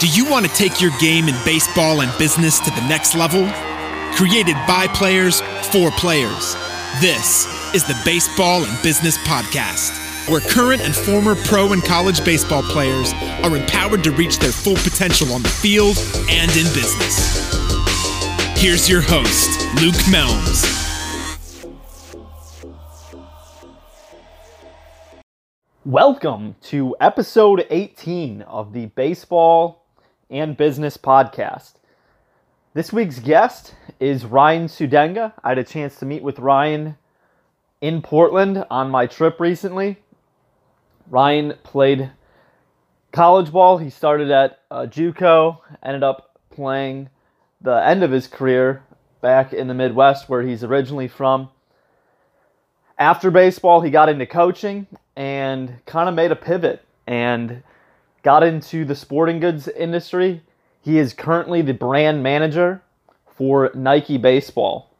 Do you want to take your game in baseball and business to the next level? Created by players for players. This is the Baseball and Business Podcast, where current and former pro and college baseball players are empowered to reach their full potential on the field and in business. Here's your host, Luke Melms. Welcome to episode 18 of the Baseball and Business Podcast. This week's guest is Ryan Sudenga. I had a chance to meet with Ryan in Portland on my trip recently. Ryan played college ball. He started at uh, JUCO, ended up playing the end of his career back in the Midwest, where he's originally from. After baseball, he got into coaching and kind of made a pivot and got into the sporting goods industry. He is currently the brand manager for Nike Baseball.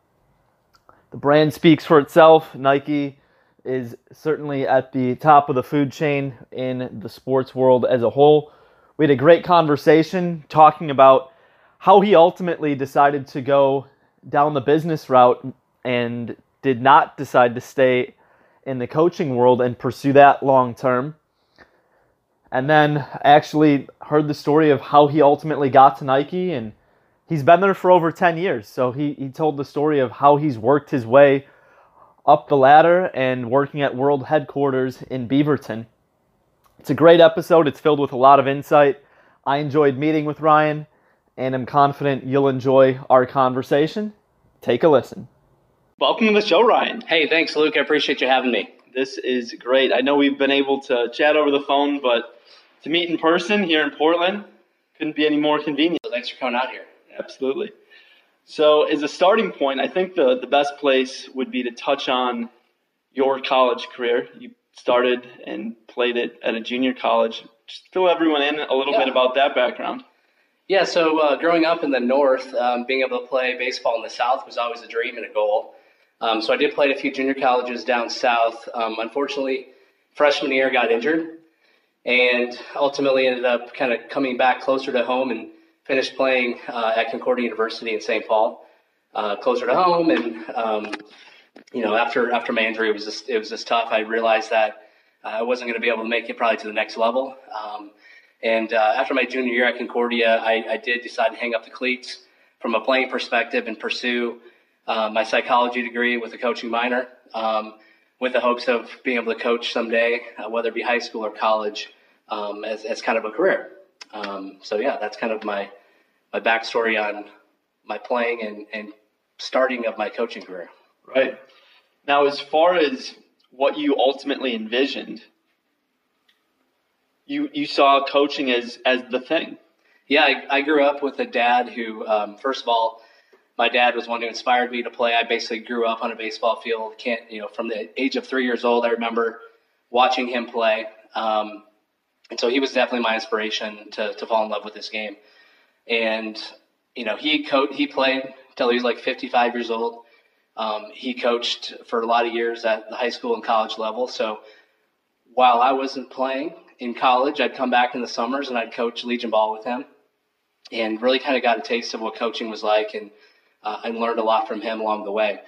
The brand speaks for itself. Nike is certainly at the top of the food chain in the sports world as a whole. We had a great conversation talking about how he ultimately decided to go down the business route and did not decide to stay in the coaching world and pursue that long term. And then actually heard the story of how he ultimately got to Nike and he's been there for over 10 years. So he, he told the story of how he's worked his way up the ladder and working at world headquarters in Beaverton. It's a great episode. It's filled with a lot of insight. I enjoyed meeting with Ryan and I'm confident you'll enjoy our conversation. Take a listen. Welcome to the show, Ryan. Hey, thanks, Luke. I appreciate you having me. This is great. I know we've been able to chat over the phone, but to meet in person here in Portland couldn't be any more convenient. So thanks for coming out here. Absolutely. So, as a starting point, I think the, the best place would be to touch on your college career. You started and played it at a junior college. Just fill everyone in a little Yeah. bit about that background. Yeah, so uh, growing up in the North, um, being able to play baseball in the South was always a dream and a goal. Um, so I did play at a few junior colleges down south. Um, unfortunately, freshman year got injured, and ultimately ended up kind of coming back closer to home and finished playing uh, at Concordia University in St. Paul, uh, closer to home. And um, you know, after after my injury, it was just it was just tough. I realized that uh, I wasn't going to be able to make it probably to the next level. Um, and uh, after my junior year at Concordia, I, I did decide to hang up the cleats from a playing perspective and pursue uh, my psychology degree with a coaching minor, um, with the hopes of being able to coach someday, uh, whether it be high school or college, um, as, as kind of a career. Um, so yeah, that's kind of my my backstory on my playing and, and starting of my coaching career. Right. Now, as far as what you ultimately envisioned, you you saw coaching as as the thing. Yeah, I, I grew up with a dad who, um, first of all, my dad was one who inspired me to play. I basically grew up on a baseball field. Can't you know from the age of three years old, I remember watching him play, um, and so he was definitely my inspiration to to fall in love with this game. And you know, he co- he played until he was like 55 years old. Um, he coached for a lot of years at the high school and college level. So while I wasn't playing in college, I'd come back in the summers and I'd coach Legion ball with him, and really kind of got a taste of what coaching was like, and uh, and learned a lot from him along the way.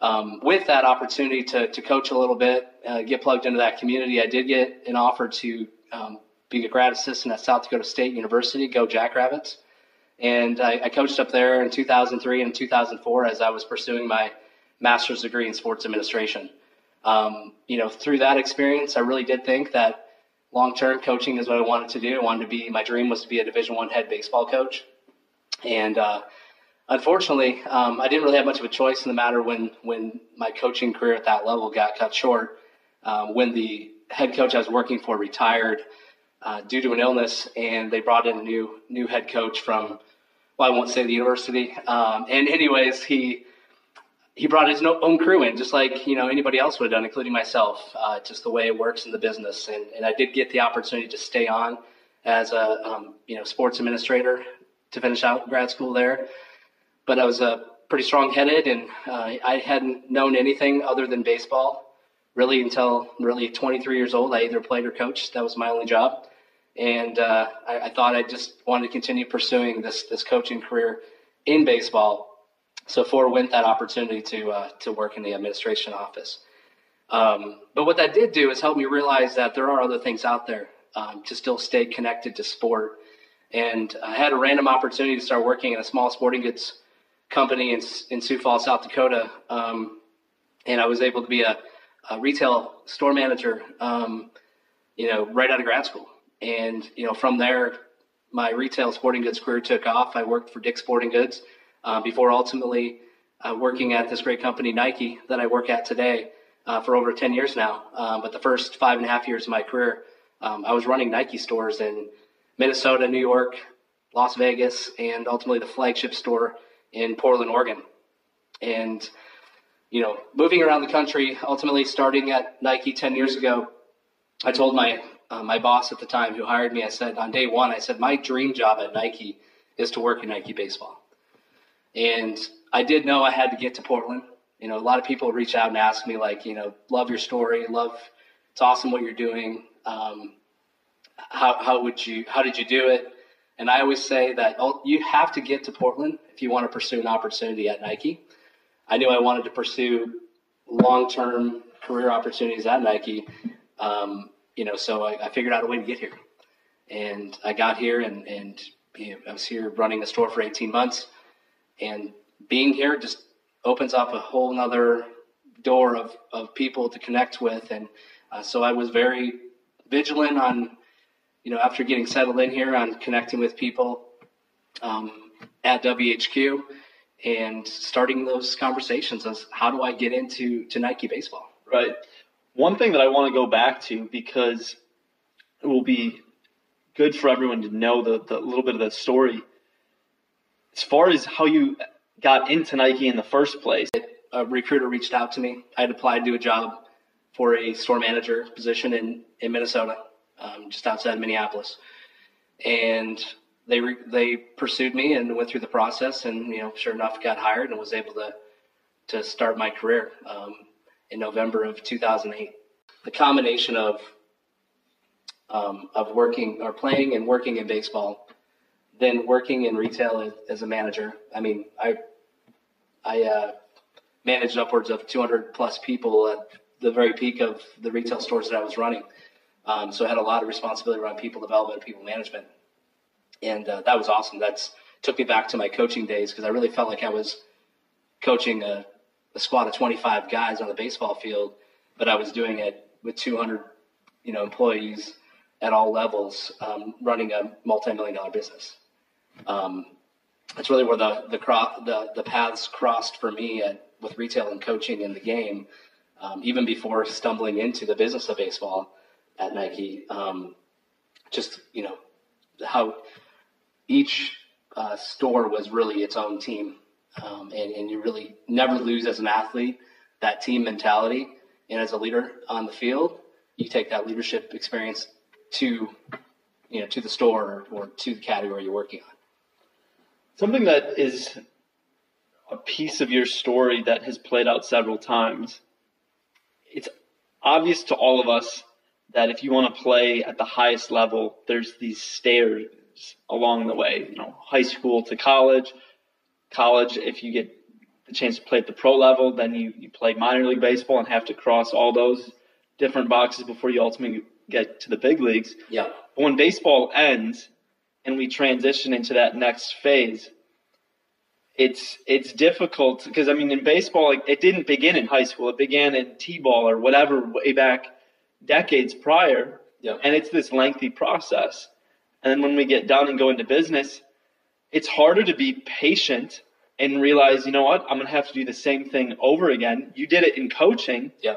Um, with that opportunity to, to coach a little bit, uh, get plugged into that community, I did get an offer to um, be a grad assistant at South Dakota State University, go Jackrabbits. And I, I coached up there in 2003 and 2004 as I was pursuing my master's degree in sports administration. Um, you know, through that experience, I really did think that long-term coaching is what I wanted to do. I wanted to be, my dream was to be a Division One head baseball coach. And uh, unfortunately, um, I didn't really have much of a choice in the matter when when my coaching career at that level got cut short. Um, when the head coach I was working for retired uh, due to an illness, and they brought in a new new head coach from, well, I won't say the university. Um, and anyways, he he brought his own crew in, just like you know anybody else would have done, including myself. Uh, just the way it works in the business, and, and I did get the opportunity to stay on as a um, you know sports administrator to finish out grad school there. But I was uh, pretty strong headed, and uh, I hadn't known anything other than baseball really until really 23 years old. I either played or coached. That was my only job. and uh, I, I, thought I just wanted to continue pursuing this this coaching career in baseball. So Ford went that opportunity to uh, to work in the administration office. Um, but what that did do is help me realize that there are other things out there um, to still stay connected to sport. And I had a random opportunity to start working in a small sporting goods company in, in Sioux Falls, South Dakota. Um, and I was able to be a, a retail store manager, um, you know, right out of grad school. And, you know, from there, my retail sporting goods career took off. I worked for Dick's Sporting Goods uh, before ultimately uh, working at this great company, Nike, that I work at today uh, for over 10 years now. Um, but the first five and a half years of my career, um, I was running Nike stores in Minnesota, New York, Las Vegas, and ultimately the flagship store in Portland, Oregon. And, you know, moving around the country, ultimately starting at Nike 10 years ago, I told my uh, my boss at the time who hired me, I said on day one, I said my dream job at Nike is to work in Nike baseball, and I did know I had to get to Portland. You know, a lot of people reach out and ask me like, you know, love your story, love it's awesome what you're doing. Um, how how would you how did you do it? And I always say that oh, you have to get to Portland if you want to pursue an opportunity at Nike. I knew I wanted to pursue long term career opportunities at Nike. Um, you know, so I, I, figured out a way to get here. And I got here and, and you know, I was here running the store for 18 months. And being here just opens up a whole nother door of, of people to connect with. And uh, so I was very vigilant on, you know, after getting settled in here on connecting with people um, at WHQ and starting those conversations as how do I get into to Nike baseball? Right. One thing that I want to go back to because it will be good for everyone to know the, the little bit of the story. As far as how you got into Nike in the first place, a recruiter reached out to me. I had applied to a job for a store manager position in, in Minnesota, um, just outside of Minneapolis. And they re- they pursued me and went through the process, and you know, sure enough, got hired and was able to to start my career. Um, in November of 2008. The combination of um, of working or playing and working in baseball, then working in retail as, as a manager. I mean, I I uh, managed upwards of 200 plus people at the very peak of the retail stores that I was running. Um, so I had a lot of responsibility around people development, people management, and uh, that was awesome. That's took me back to my coaching days because I really felt like I was coaching a a squad of 25 guys on the baseball field, but I was doing it with 200, you know, employees at all levels, um, running a multi-million dollar business. Um, that's really where the the, cro- the the paths crossed for me at, with retail and coaching in the game, um, even before stumbling into the business of baseball at Nike. Um, just you know how each uh, store was really its own team um, and, and you really never lose as an athlete that team mentality. And as a leader on the field, you take that leadership experience to, you know, to the store or, or to the category you're working on. Something that is a piece of your story that has played out several times. It's obvious to all of us that if you want to play at the highest level, there's these stairs along the way, you know, high school to college, college, if you get the chance to play at the pro level, then you, you play minor league baseball and have to cross all those different boxes before you ultimately get to the big leagues. Yeah. But when baseball ends and we transition into that next phase, it's it's difficult because I mean in baseball it, it didn't begin in high school. It began in t-ball or whatever way back decades prior. Yeah. And it's this lengthy process. And then when we get done and go into business, it's harder to be patient and realize, you know what, I'm going to have to do the same thing over again. You did it in coaching. Yeah.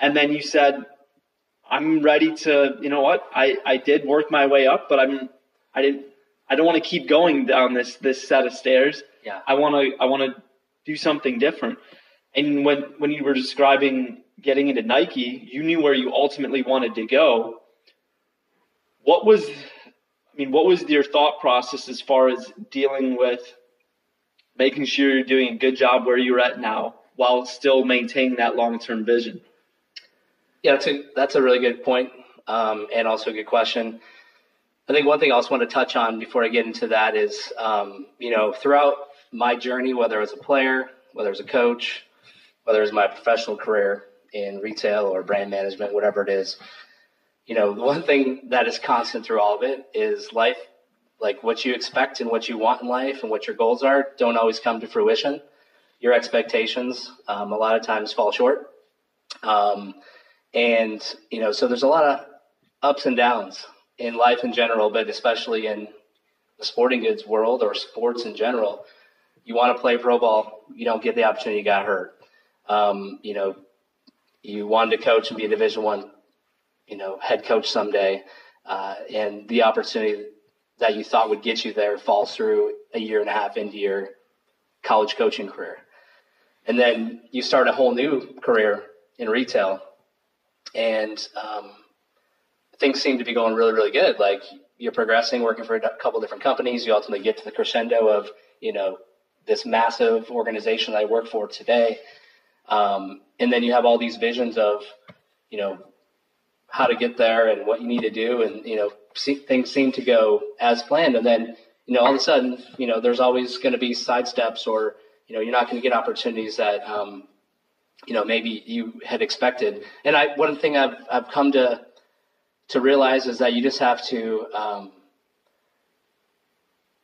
And then you said, I'm ready to, you know what, I, I did work my way up, but I'm, I didn't, I don't want to keep going down this, this set of stairs. Yeah. I want to, I want to do something different. And when, when you were describing getting into Nike, you knew where you ultimately wanted to go. What was I mean, what was your thought process as far as dealing with making sure you're doing a good job where you're at now while still maintaining that long term vision? Yeah, that's a, that's a really good point, um, and also a good question. I think one thing I also want to touch on before I get into that is, um, you know, throughout my journey, whether as a player, whether as a coach, whether as my professional career in retail or brand management, whatever it is, you know, the one thing that is constant through all of it is life, like what you expect and what you want in life and what your goals are, don't always come to fruition. Your expectations, um, a lot of times fall short. Um, and, you know, so there's a lot of ups and downs in life in general, but especially in the sporting goods world or sports in general. You want to play pro ball, you don't get the opportunity, you got hurt. Um, you know, you wanted to coach and be a Division One, you know, head coach someday, uh, and the opportunity that you thought would get you there falls through a year and a half into your college coaching career, and then you start a whole new career in retail, and um, things seem to be going really, really good. Like you're progressing, working for a couple different companies. You ultimately get to the crescendo of, you know, this massive organization that I work for today. Um, and then you have all these visions of, you know, how to get there and what you need to do. And, you know, see, things seem to go as planned. And then, you know, all of a sudden, you know, there's always going to be side steps or, you know, you're not going to get opportunities that, um, you know, maybe you had expected. And I, one thing I've, I've come to, to realize is that you just have to, um,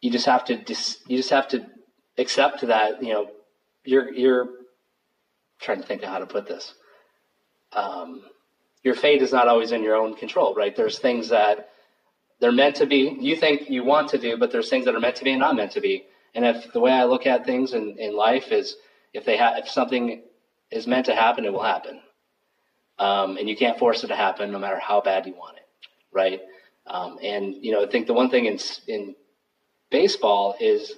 you just have to, dis, you just have to accept that, you know, you're, you're trying to think of how to put this. Um, your fate is not always in your own control, right? There's things that they're meant to be, you think you want to do, but there's things that are meant to be and not meant to be. And if the way I look at things in, in life is if they have, if something is meant to happen, it will happen. Um, and you can't force it to happen no matter how bad you want it, right? Um, and you know, I think the one thing in in baseball is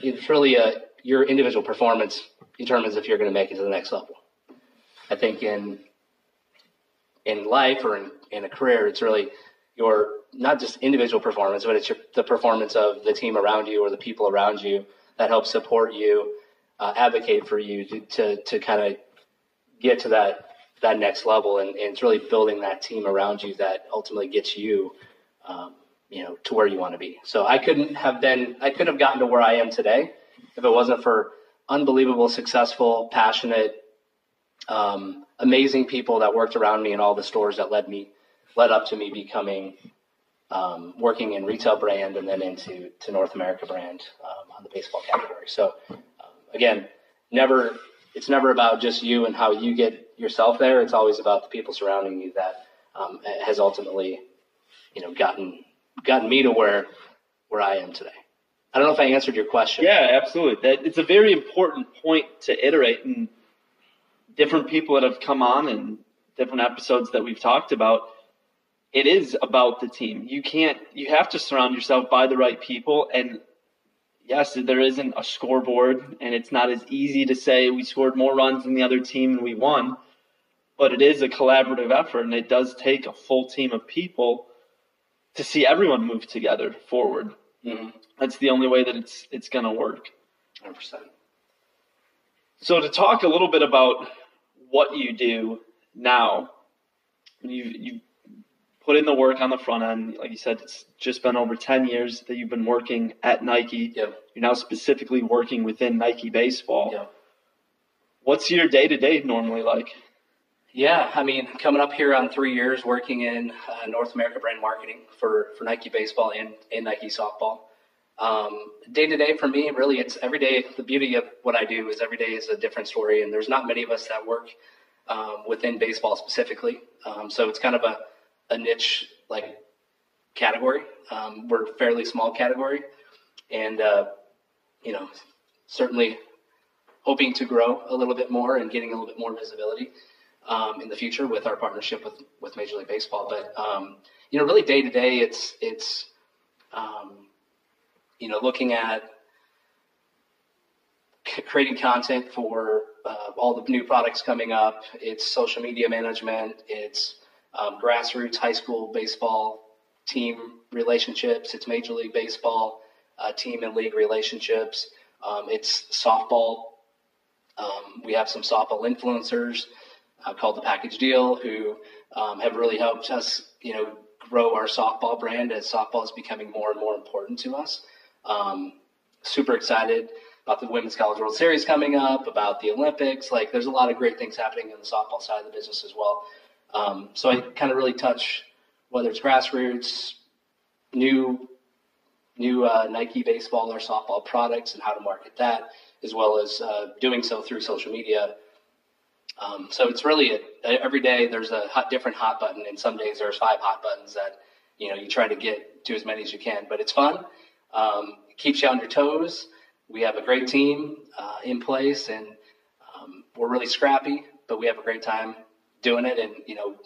it's really a your individual performance determines if you're going to make it to the next level. I think in in life or in, in a career, it's really your not just individual performance, but it's your, the performance of the team around you or the people around you that help support you, uh, advocate for you to, to, to kind of get to that that next level. And, and, it's really building that team around you that ultimately gets you, um, you know, to where you want to be. So I couldn't have been, I couldn't have gotten to where I am today if it wasn't for unbelievable, successful, passionate, um, amazing people that worked around me in all the stores that led me, led up to me becoming, um, working in retail brand and then into to North America brand um, on the baseball category. So um, again, never, it's never about just you and how you get yourself there. It's always about the people surrounding you that um, has ultimately, you know, gotten gotten me to where where I am today. I don't know if I answered your question. Yeah, absolutely. That it's a very important point to iterate, and different people that have come on and different episodes that we've talked about. It is about the team. You can't. You have to surround yourself by the right people. And yes, there isn't a scoreboard, and it's not as easy to say we scored more runs than the other team and we won. But it is a collaborative effort, and it does take a full team of people to see everyone move together forward. Mm-hmm. That's the only way that it's it's going to work. 100%. So to talk a little bit about what you do now, you you put in the work on the front end. Like you said, it's just been over 10 years that you've been working at Nike. Yep. You're now specifically working within Nike baseball. Yep. What's your day to day normally like? Yeah, I mean, coming up here on three years working in uh, North America brand marketing for, for Nike baseball and, and Nike softball. Day to day for me, really, it's every day. The beauty of what I do is every day is a different story, and there's not many of us that work um, within baseball specifically. Um, so it's kind of a, a niche like category. Um, we're a fairly small category, and uh, you know, certainly hoping to grow a little bit more and getting a little bit more visibility um, in the future with our partnership with, with Major League Baseball. But um, you know, really day to day, it's it's um, you know looking at creating content for uh, all the new products coming up. It's social media management. It's um, grassroots high school baseball team relationships. It's Major League Baseball uh, team and league relationships. Um, it's softball. Um, we have some softball influencers uh, called the Package Deal, who um, have really helped us, you know, grow our softball brand as softball is becoming more and more important to us. Um, super excited about the Women's College World Series coming up, about the Olympics. Like, there's a lot of great things happening in the softball side of the business as well. Um, so I kind of really touch whether it's grassroots, new new uh, Nike baseball or softball products and how to market that, as well as uh, doing so through social media. Um, so it's really a, every day there's a hot, different hot button, and some days there's five hot buttons that you know you try to get to as many as you can. But it's fun. Um, keeps you on your toes. We have a great team uh, in place, and um, we're really scrappy, but we have a great time doing it. And you know,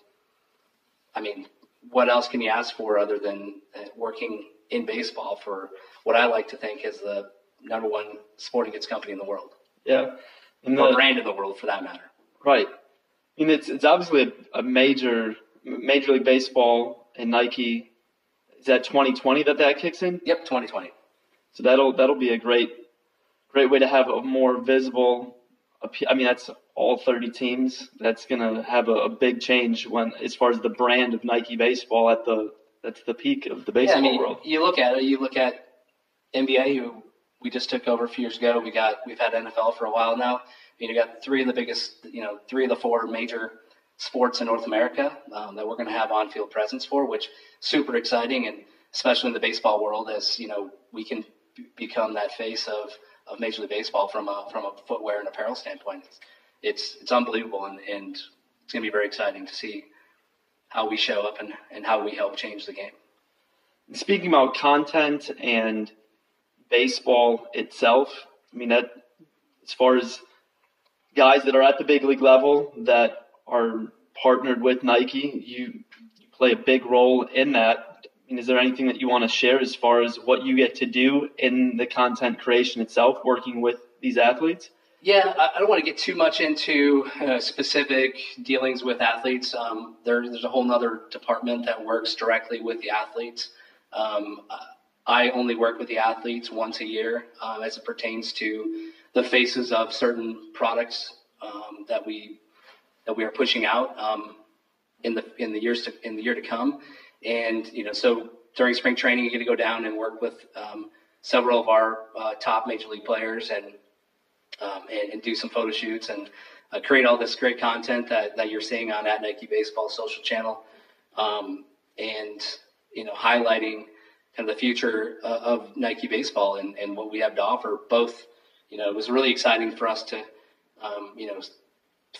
I mean, what else can you ask for other than uh, working in baseball for what I like to think is the number one sporting goods company in the world. Yeah. And or brand in the world for that matter. Right. I mean, it's, it's obviously a, a major, Major League Baseball and Nike. Is that 2020 that that kicks in? Yep, 2020. So that'll, that'll be a great, great way to have a more visible, I mean, that's all 30 teams. That's going to have a, a big change when, as far as the brand of Nike baseball at the that's the peak of the baseball yeah, I mean, world. You look at it. You look at NBA, who we just took over a few years ago. We got we've had NFL for a while now. I mean, you got three of the biggest, you know, three of the four major sports in North America um, that we're going to have on-field presence for, which super exciting, and especially in the baseball world, as you know, we can b- become that face of, of Major League Baseball from a from a footwear and apparel standpoint. It's it's, it's unbelievable, and, and it's going to be very exciting to see how we show up and, and how we help change the game. Speaking about content and baseball itself, I mean that as far as guys that are at the big league level that are partnered with Nike, you, play a big role in that. I mean, is there anything that you want to share as far as what you get to do in the content creation itself, working with these athletes? Yeah, I don't want to get too much into uh, specific dealings with athletes. Um, there, there's a whole other department that works directly with the athletes. Um, I only work with the athletes once a year um, as it pertains to the faces of certain products um, that we that we are pushing out um, in the in the years to, in the year to come. And you know, so during spring training, you get to go down and work with um, several of our uh, top major league players and um, and, and, do some photo shoots and uh, create all this great content that, that you're seeing on at Nike Baseball social channel, um, and you know highlighting kind of the future uh, of Nike Baseball and, and what we have to offer. Both, you know, it was really exciting for us to, um, you know,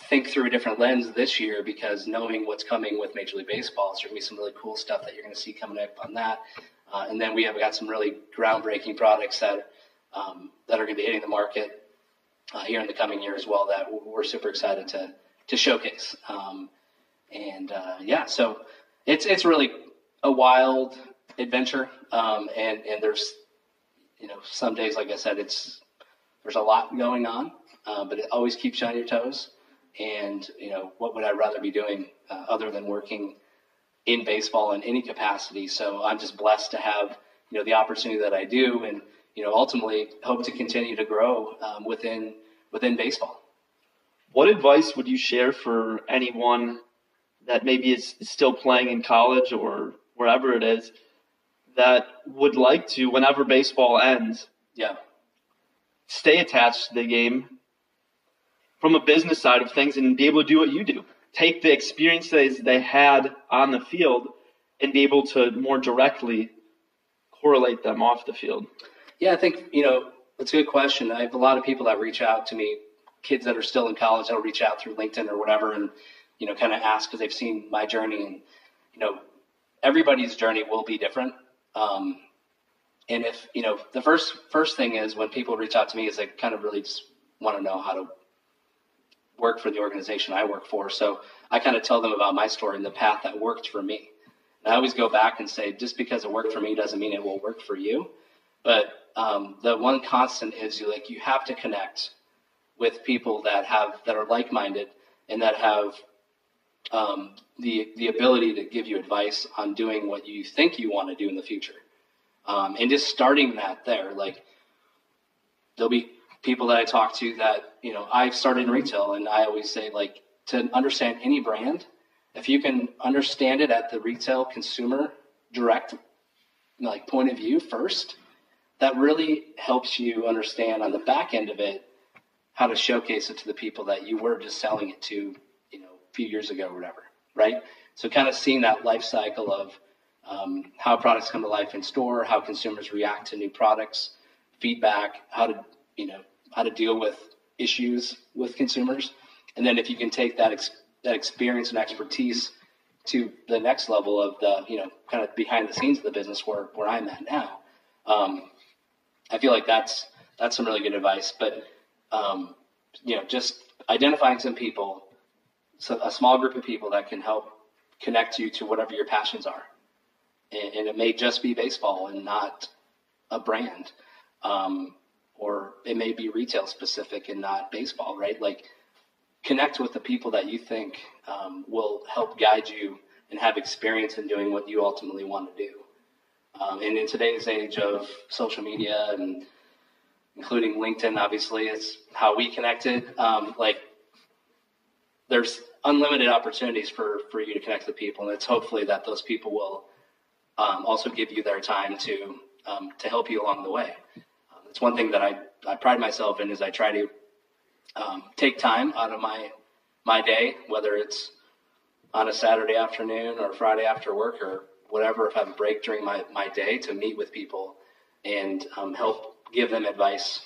think through a different lens this year because knowing what's coming with Major League Baseball, there's going to be some really cool stuff that you're going to see coming up on that. Uh, and then we have got some really groundbreaking products that um, that are going to be hitting the market uh, here in the coming year as well that we're super excited to to showcase. Um, and uh, yeah, so it's it's really a wild adventure, um, and and there's you know some days like I said it's there's a lot going on, uh, but it always keeps you on your toes. And you know what would I rather be doing uh, other than working in baseball in any capacity? So I'm just blessed to have you know the opportunity that I do, and you know, ultimately hope to continue to grow um, within within baseball. What advice would you share for anyone that maybe is still playing in college or wherever it is that would like to, whenever baseball ends, yeah, stay attached to the game from a business side of things and be able to do what you do. Take the experiences they had on the field and be able to more directly correlate them off the field. Yeah, I think, you know, that's a good question. I have a lot of people that reach out to me, kids that are still in college, that'll reach out through LinkedIn or whatever and, you know, kind of ask because they've seen my journey. And, you know, everybody's journey will be different. Um, and if, you know, the first, first thing is when people reach out to me is they kind of really just want to know how to work for the organization I work for. So I kind of tell them about my story and the path that worked for me. And I always go back and say, just because it worked for me doesn't mean it will work for you. But um, the one constant is you like you have to connect with people that have that are like-minded and that have um, the the ability to give you advice on doing what you think you want to do in the future, um, and just starting that there. Like there'll be people that I talk to that you know I've started in retail, and I always say like to understand any brand, if you can understand it at the retail consumer direct like point of view first, that really helps you understand on the back end of it how to showcase it to the people that you were just selling it to, you know, a few years ago or whatever, right? So kind of seeing that life cycle of um, how products come to life in store, how consumers react to new products, feedback, how to, you know, how to deal with issues with consumers, and then if you can take that ex- that experience and expertise to the next level of the, you know, kind of behind the scenes of the business where where I'm at now. Um, I feel like that's that's some really good advice. But um, you know, just identifying some people, so a small group of people that can help connect you to whatever your passions are, and, and it may just be baseball and not a brand, um, or it may be retail specific and not baseball, right? Like connect with the people that you think um, will help guide you and have experience in doing what you ultimately want to do. Um, and in today's age of social media and including LinkedIn, obviously, it's how we connected. Um, like, there's unlimited opportunities for, for you to connect with people, and it's hopefully that those people will um, also give you their time to um, to help you along the way. It's one thing that I, I pride myself in is I try to um, take time out of my my day, whether it's on a Saturday afternoon or Friday after work or whatever, if I have a break during my, my day to meet with people and um, help give them advice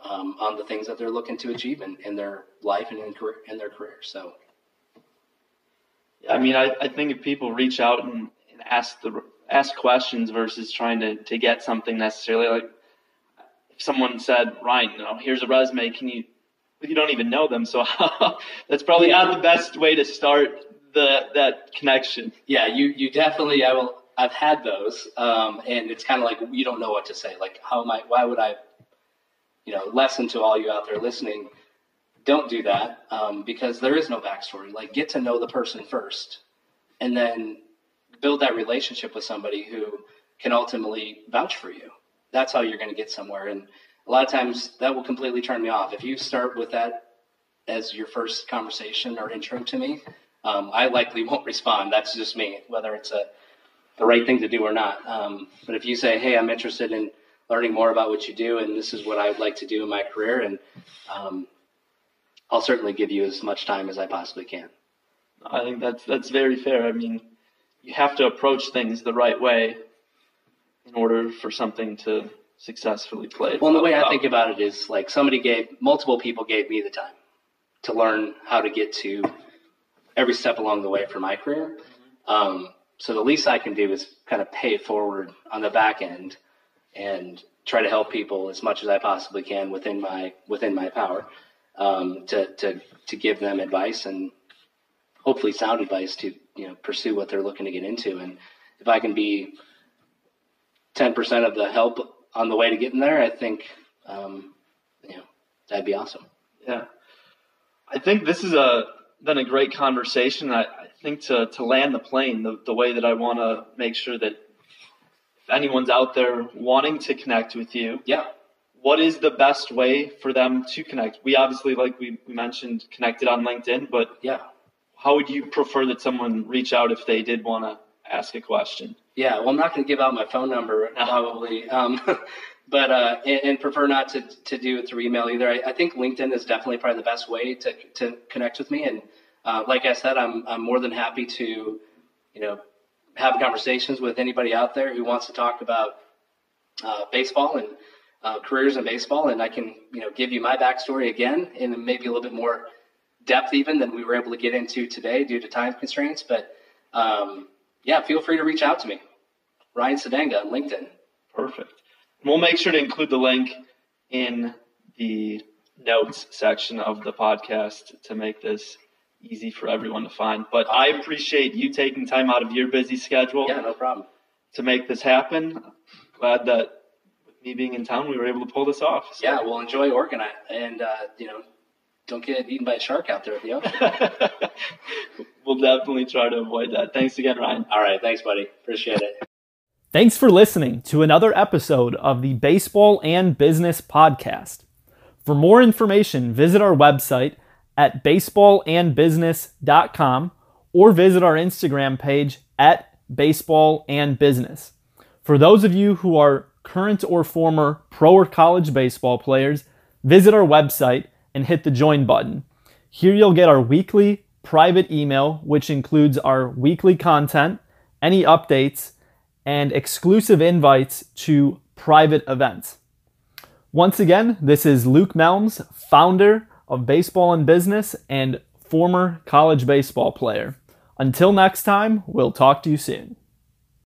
um, on the things that they're looking to achieve in, in their life and in, career, in their career. So, yeah, I mean, I, I think if people reach out and, and ask the ask questions versus trying to, to get something necessarily, like someone said, Ryan, you know, here's a resume, can you? You don't even know them, so that's probably yeah. not the best way to start the that connection. Yeah, you you definitely. I will. I've had those, um, and it's kind of like you don't know what to say. Like, how am I? Why would I? You know, lesson to all you out there listening. Don't do that um, because there is no backstory. Like, get to know the person first, and then build that relationship with somebody who can ultimately vouch for you. That's how you're going to get somewhere. And a lot of times that will completely turn me off. If you start with that as your first conversation or intro to me, um, I likely won't respond. That's just me, whether it's a the right thing to do or not. Um, but if you say, "Hey, I'm interested in learning more about what you do, and this is what I would like to do in my career," and um, I'll certainly give you as much time as I possibly can. I think that's that's very fair. I mean, you have to approach things the right way in order for something to successfully play. Well, the way I think about it is like somebody gave multiple people gave me the time to learn how to get to every step along the way for my career. Um, so the least I can do is kind of pay it forward on the back end and try to help people as much as I possibly can within my within my power um, to to to give them advice and hopefully sound advice to you know pursue what they're looking to get into. And if I can be ten percent of the help on the way to getting there, I think um, you know that'd be awesome. Yeah, I think this has a been a great conversation. I, I think to, to land the plane, the, the way that I want to make sure that if anyone's out there wanting to connect with you, yeah, what is the best way for them to connect? We obviously, like we, we mentioned, connected on LinkedIn, but yeah, how would you prefer that someone reach out if they did want to ask a question? Yeah, well, I'm not going to give out my phone number probably. Um, but uh, and, and, prefer not to, to do it through email either. I, I, think LinkedIn is definitely probably the best way to, to connect with me. And uh, like I said, I'm, I'm more than happy to, you know, have conversations with anybody out there who wants to talk about uh, baseball and uh, careers in baseball. And I can, you know, give you my backstory again in maybe a little bit more depth even than we were able to get into today due to time constraints. But um, yeah, feel free to reach out to me. Ryan Sudenga on LinkedIn. Perfect. We'll make sure to include the link in the notes section of the podcast to make this easy for everyone to find. But I appreciate you taking time out of your busy schedule. Yeah, no problem. To make this happen. Glad that with me being in town, we were able to pull this off. So. Yeah, we'll enjoy Oregon and, uh, you know, don't get eaten by a shark out there at the ocean. we'll definitely try to avoid that. Thanks again, Ryan. All right. Thanks, buddy. Appreciate it. Thanks for listening to another episode of the Baseball and Business Podcast. For more information, visit our website at baseballandbusiness.com or visit our Instagram page at baseball, and business. For those of you who are current or former pro or college baseball players, visit our website and hit the join button. Here you'll get our weekly private email, which includes our weekly content, any updates, and exclusive invites to private events. Once again, this is Luke Melms, founder of Baseball and Business and former college baseball player. Until next time, we'll talk to you soon.